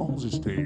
alguns estejam.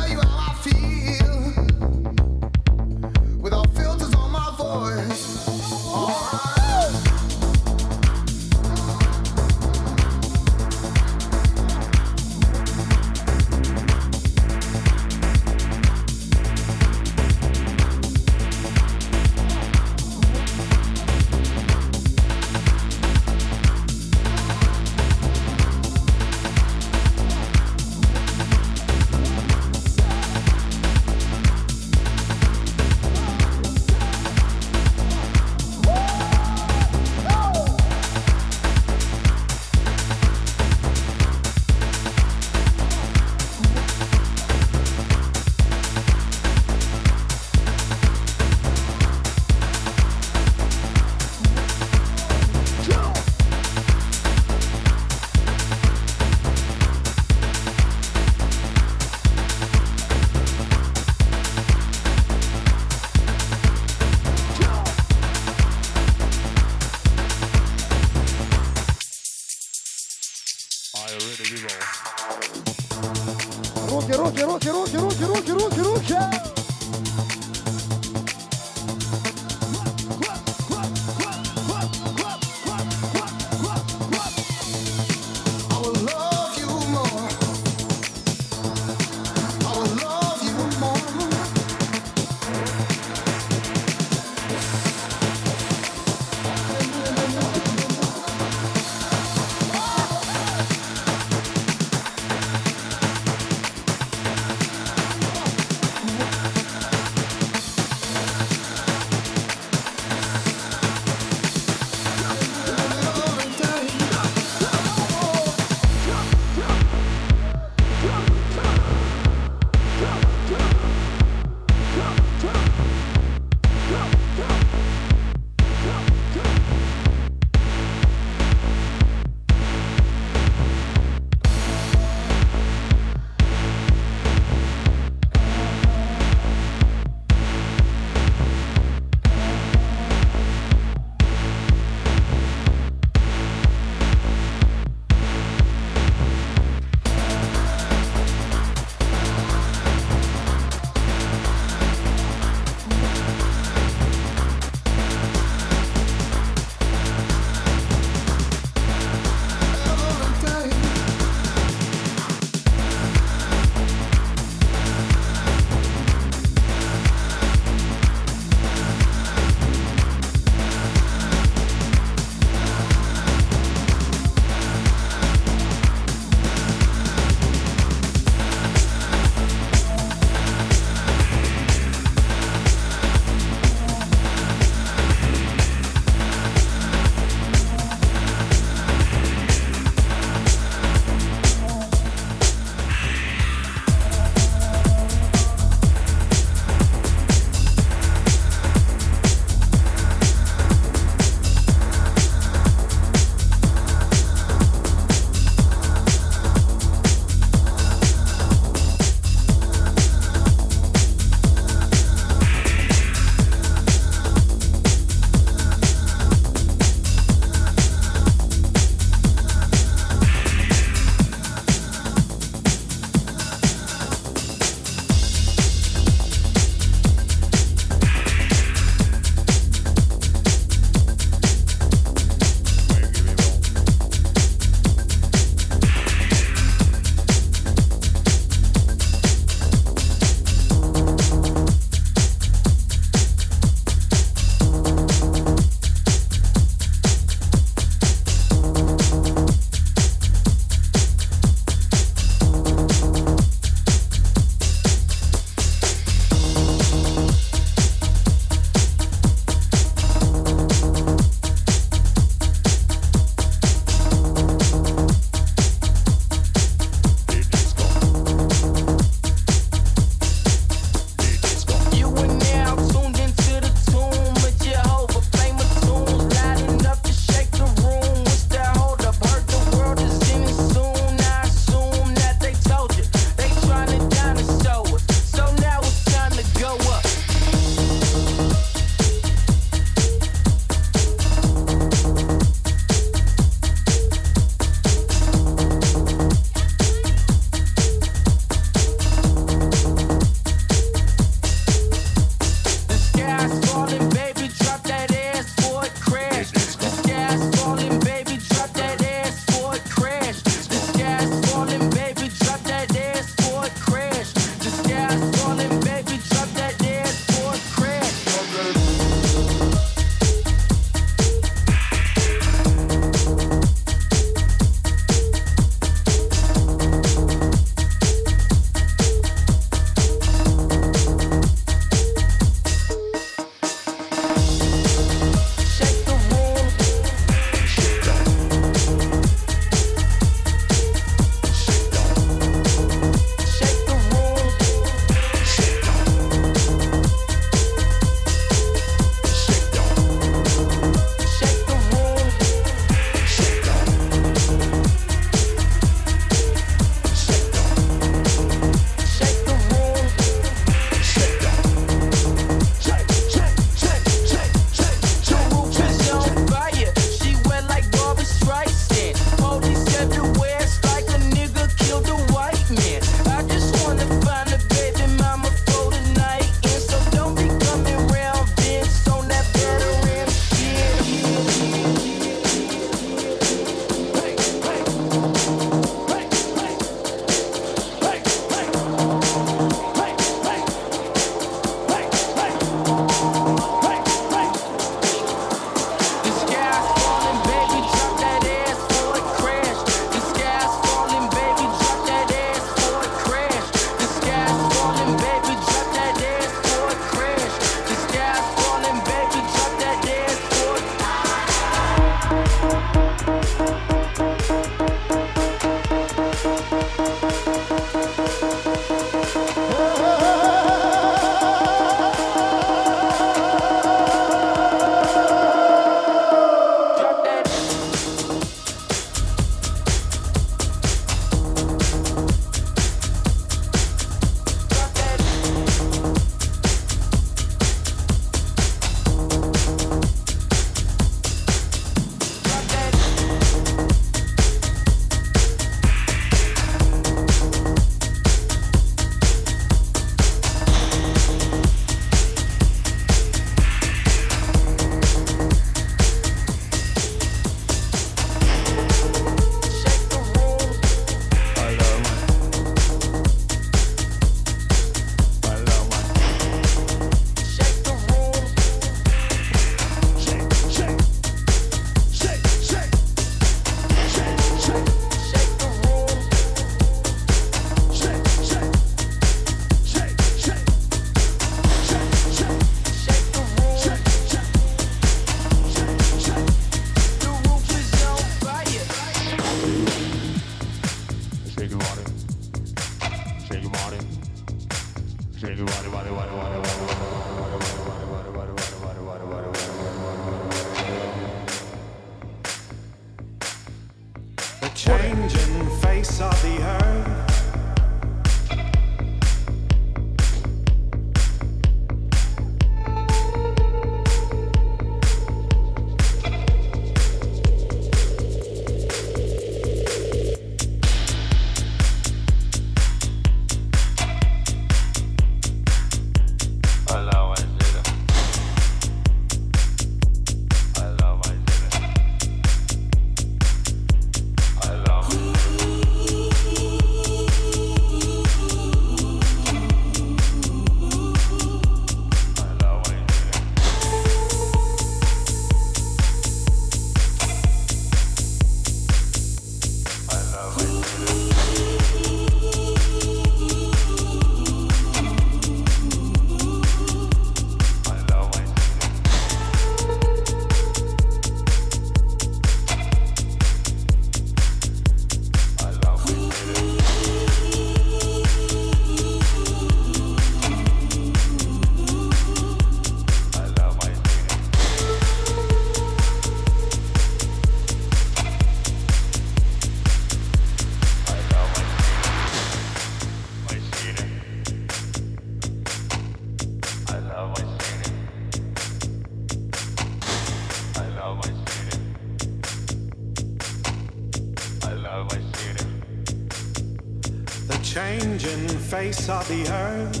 Face of the earth,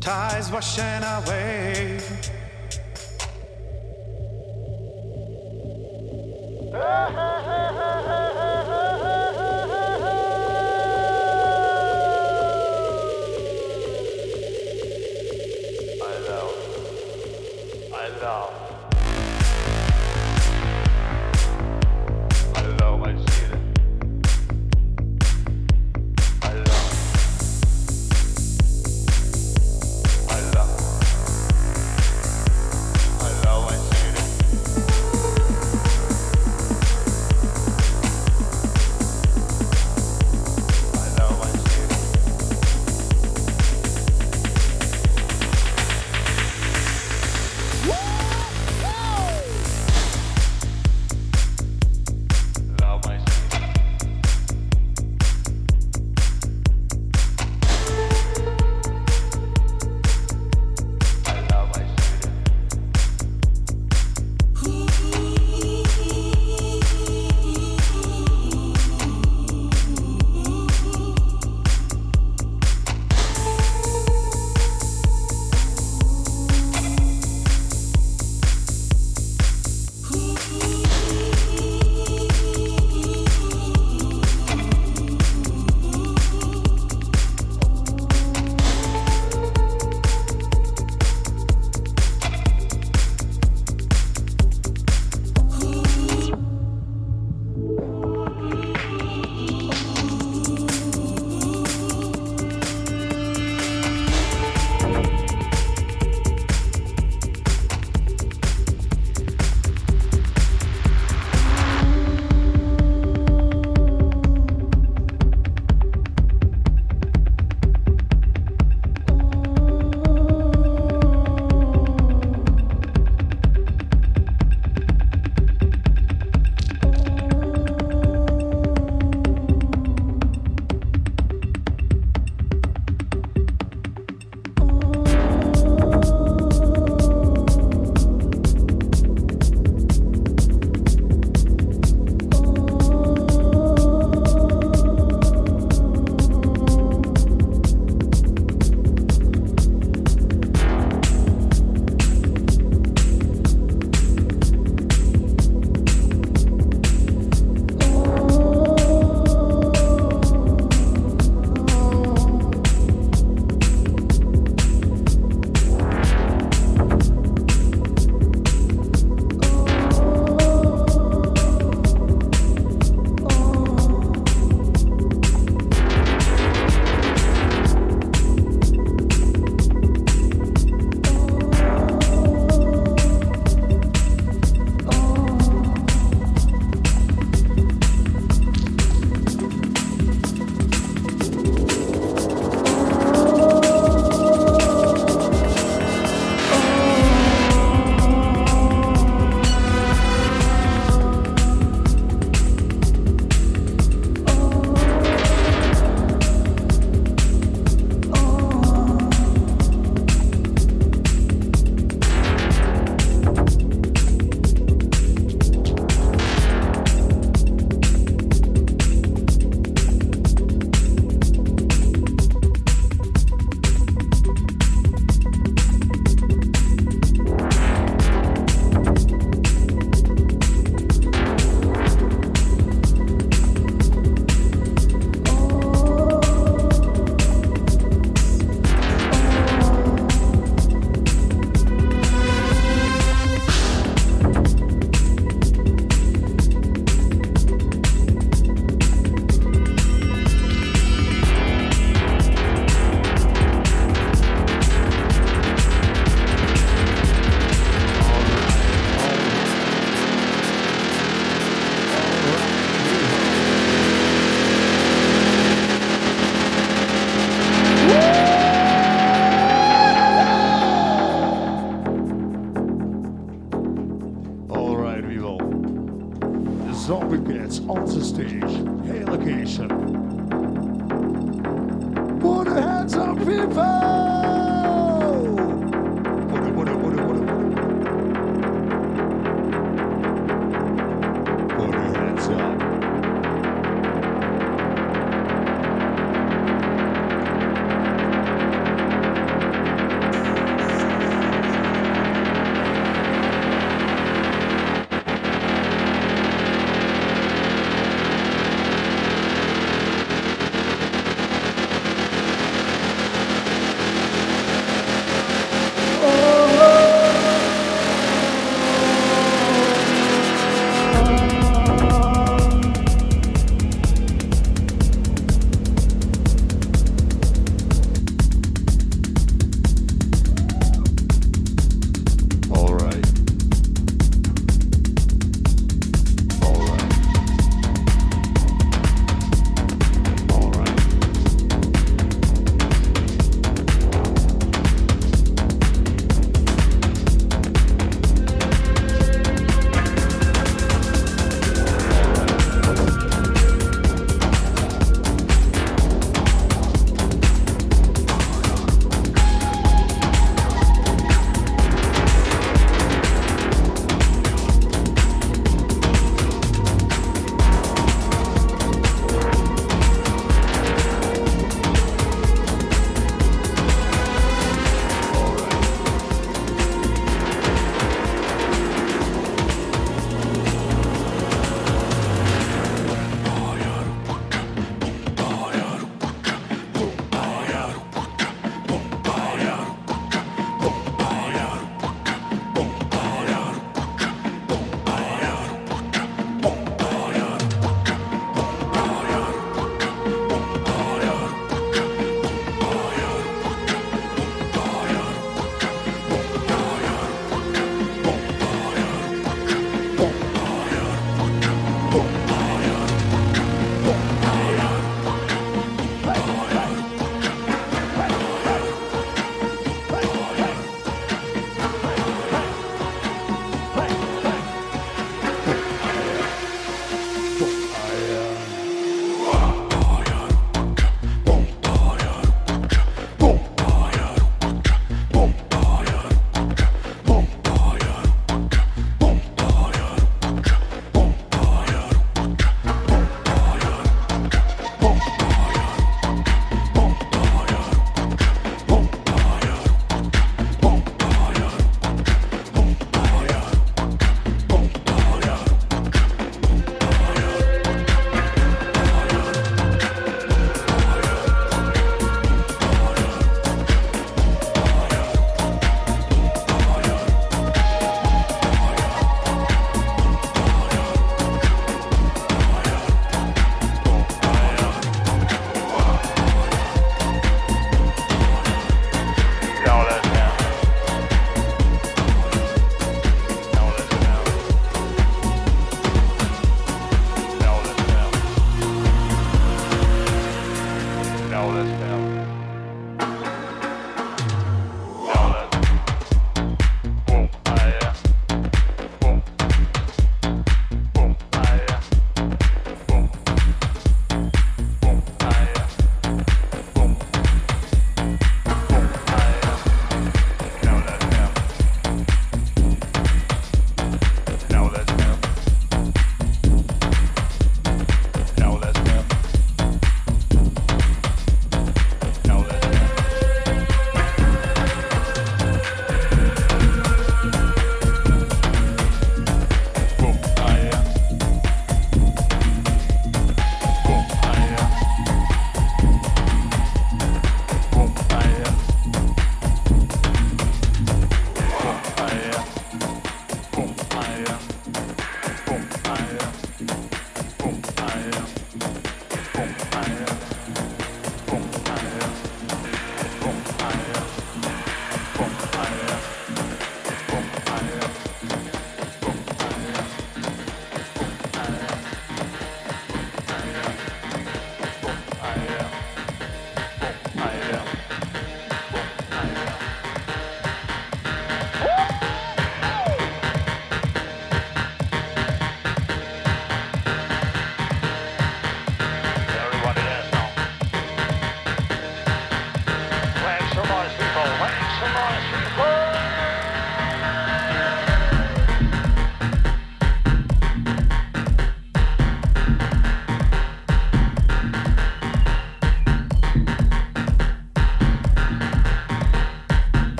tides washing away.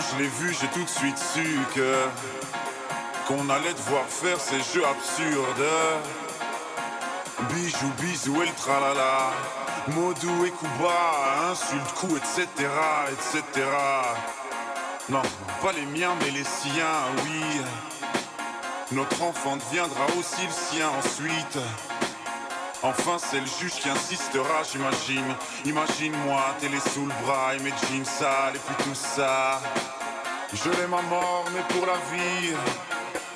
Je l'ai vu, j'ai tout de suite su que qu'on allait devoir faire ces jeux absurdes. Bijou, bisou et le tralala. Modou et Kuba, insulte, coup, etc., etc. Non, pas les miens, mais les siens, oui. Notre enfant deviendra aussi le sien ensuite. Enfin, c'est le juge qui insistera, j'imagine. Imagine-moi, télé sous le bras et mes jeans sales et puis tout ça. Je l'aime à mort, mais pour la vie,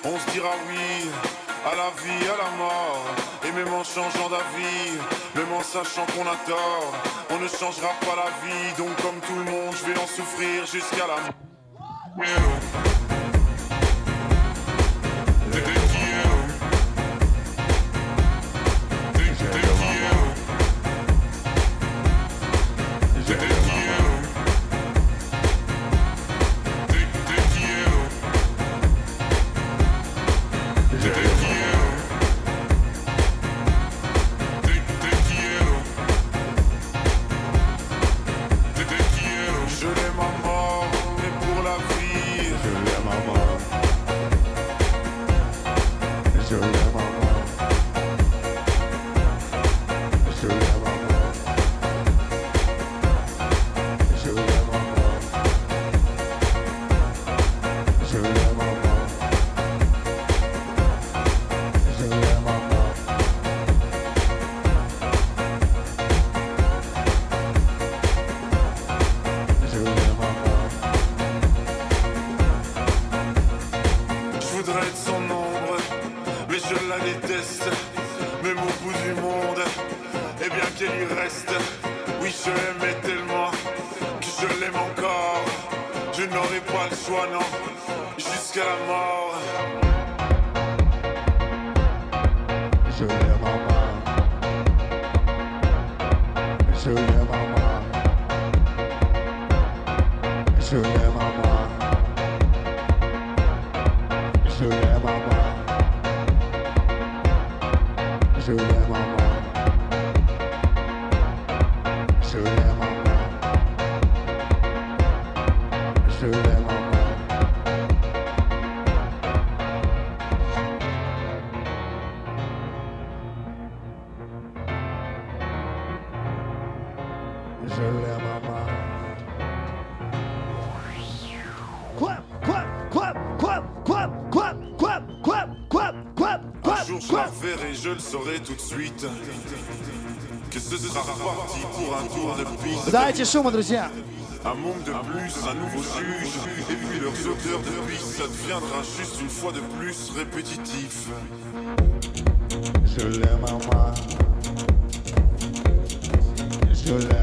on se dira oui à la vie, à la mort. Et même en changeant d'avis, même en sachant qu'on a tort, on ne changera pas la vie. Donc, comme tout le monde, je vais en souffrir jusqu'à la mort. Дайте шума, друзья. Un monde de plus, un nouveau juge, et puis leurs odeurs de puis ça deviendra juste une fois de plus répétitif. Je l'aime à moi. Je l'aime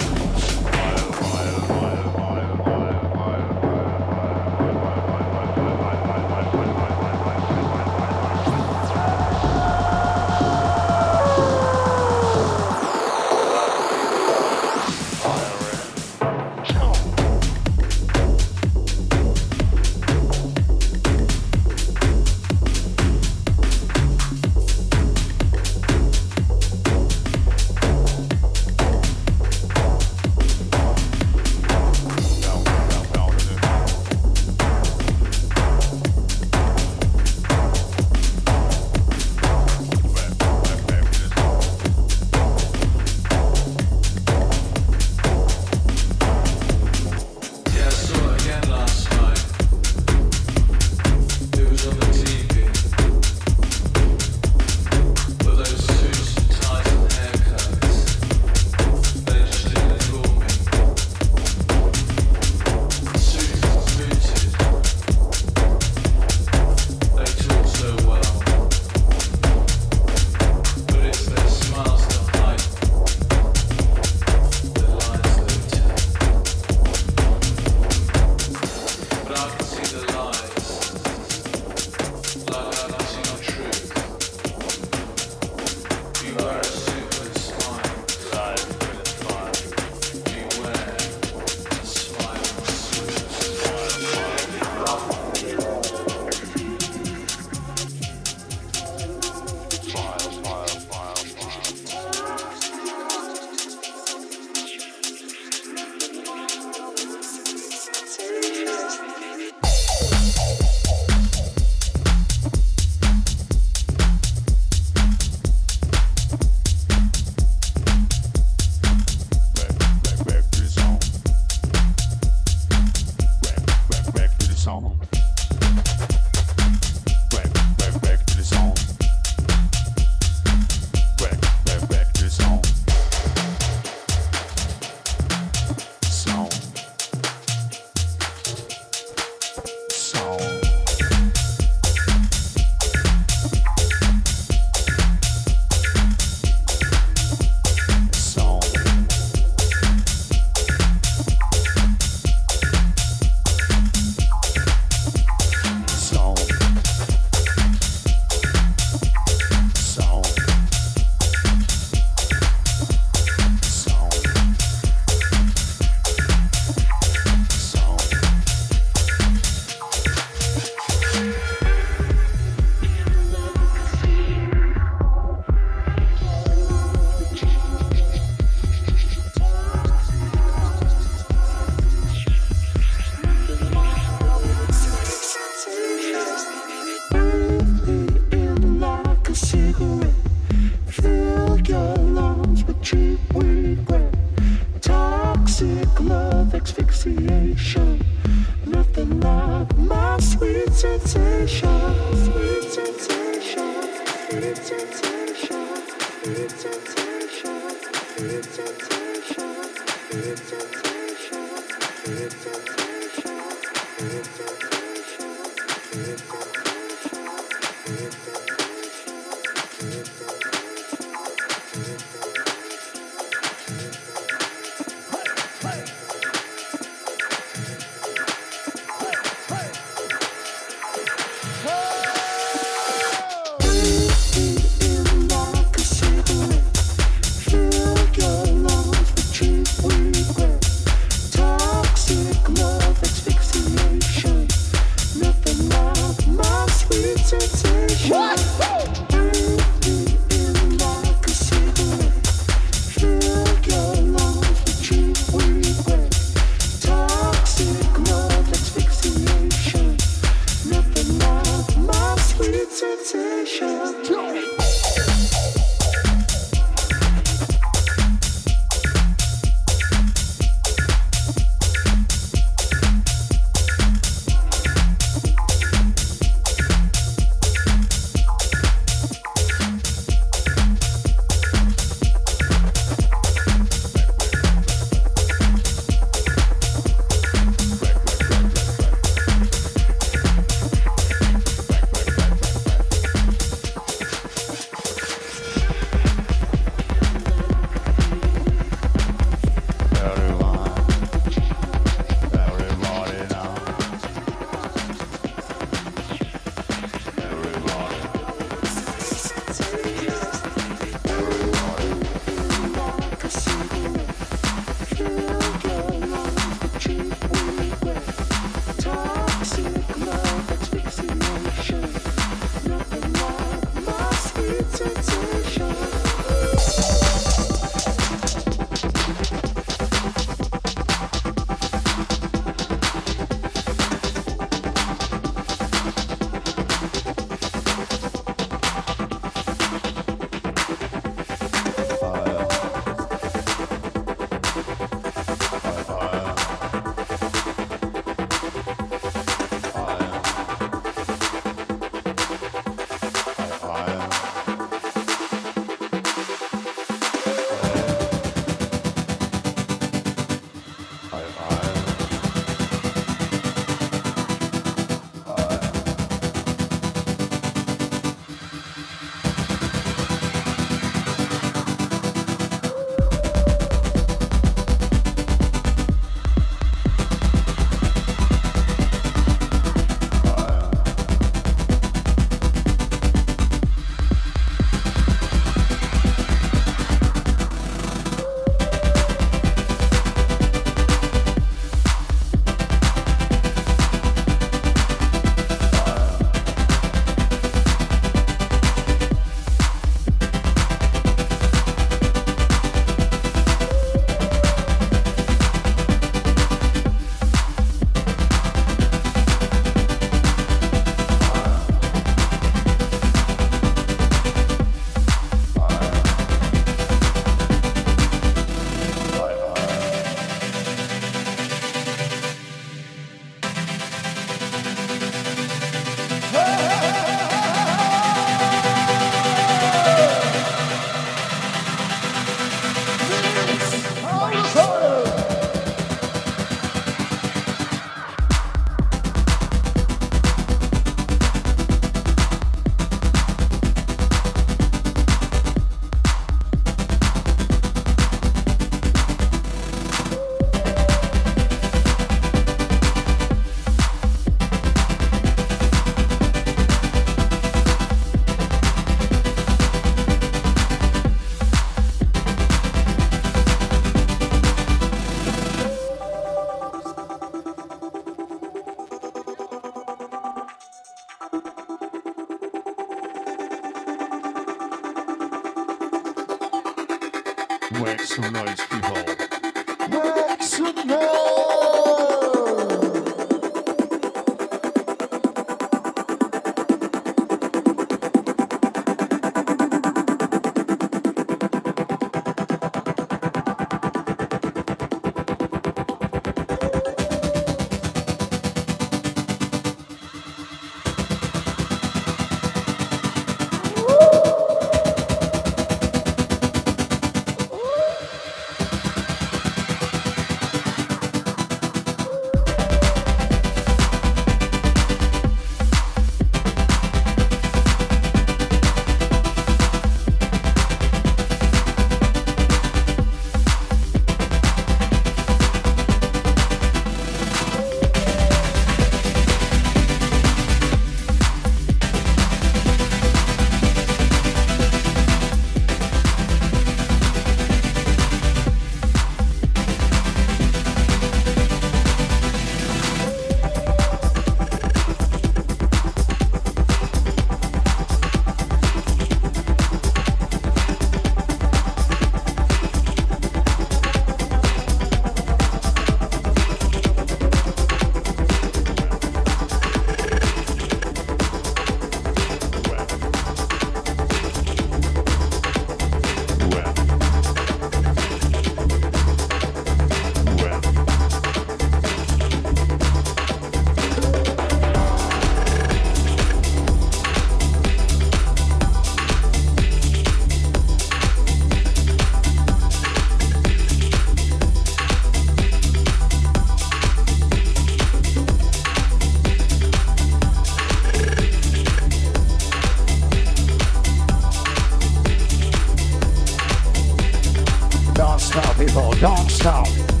我操！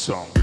song.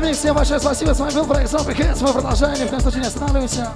Микс. Всем большое спасибо. С вами был проект Zombie Hits. Мы продолжаем. Ни в коем случае не останавливаемся.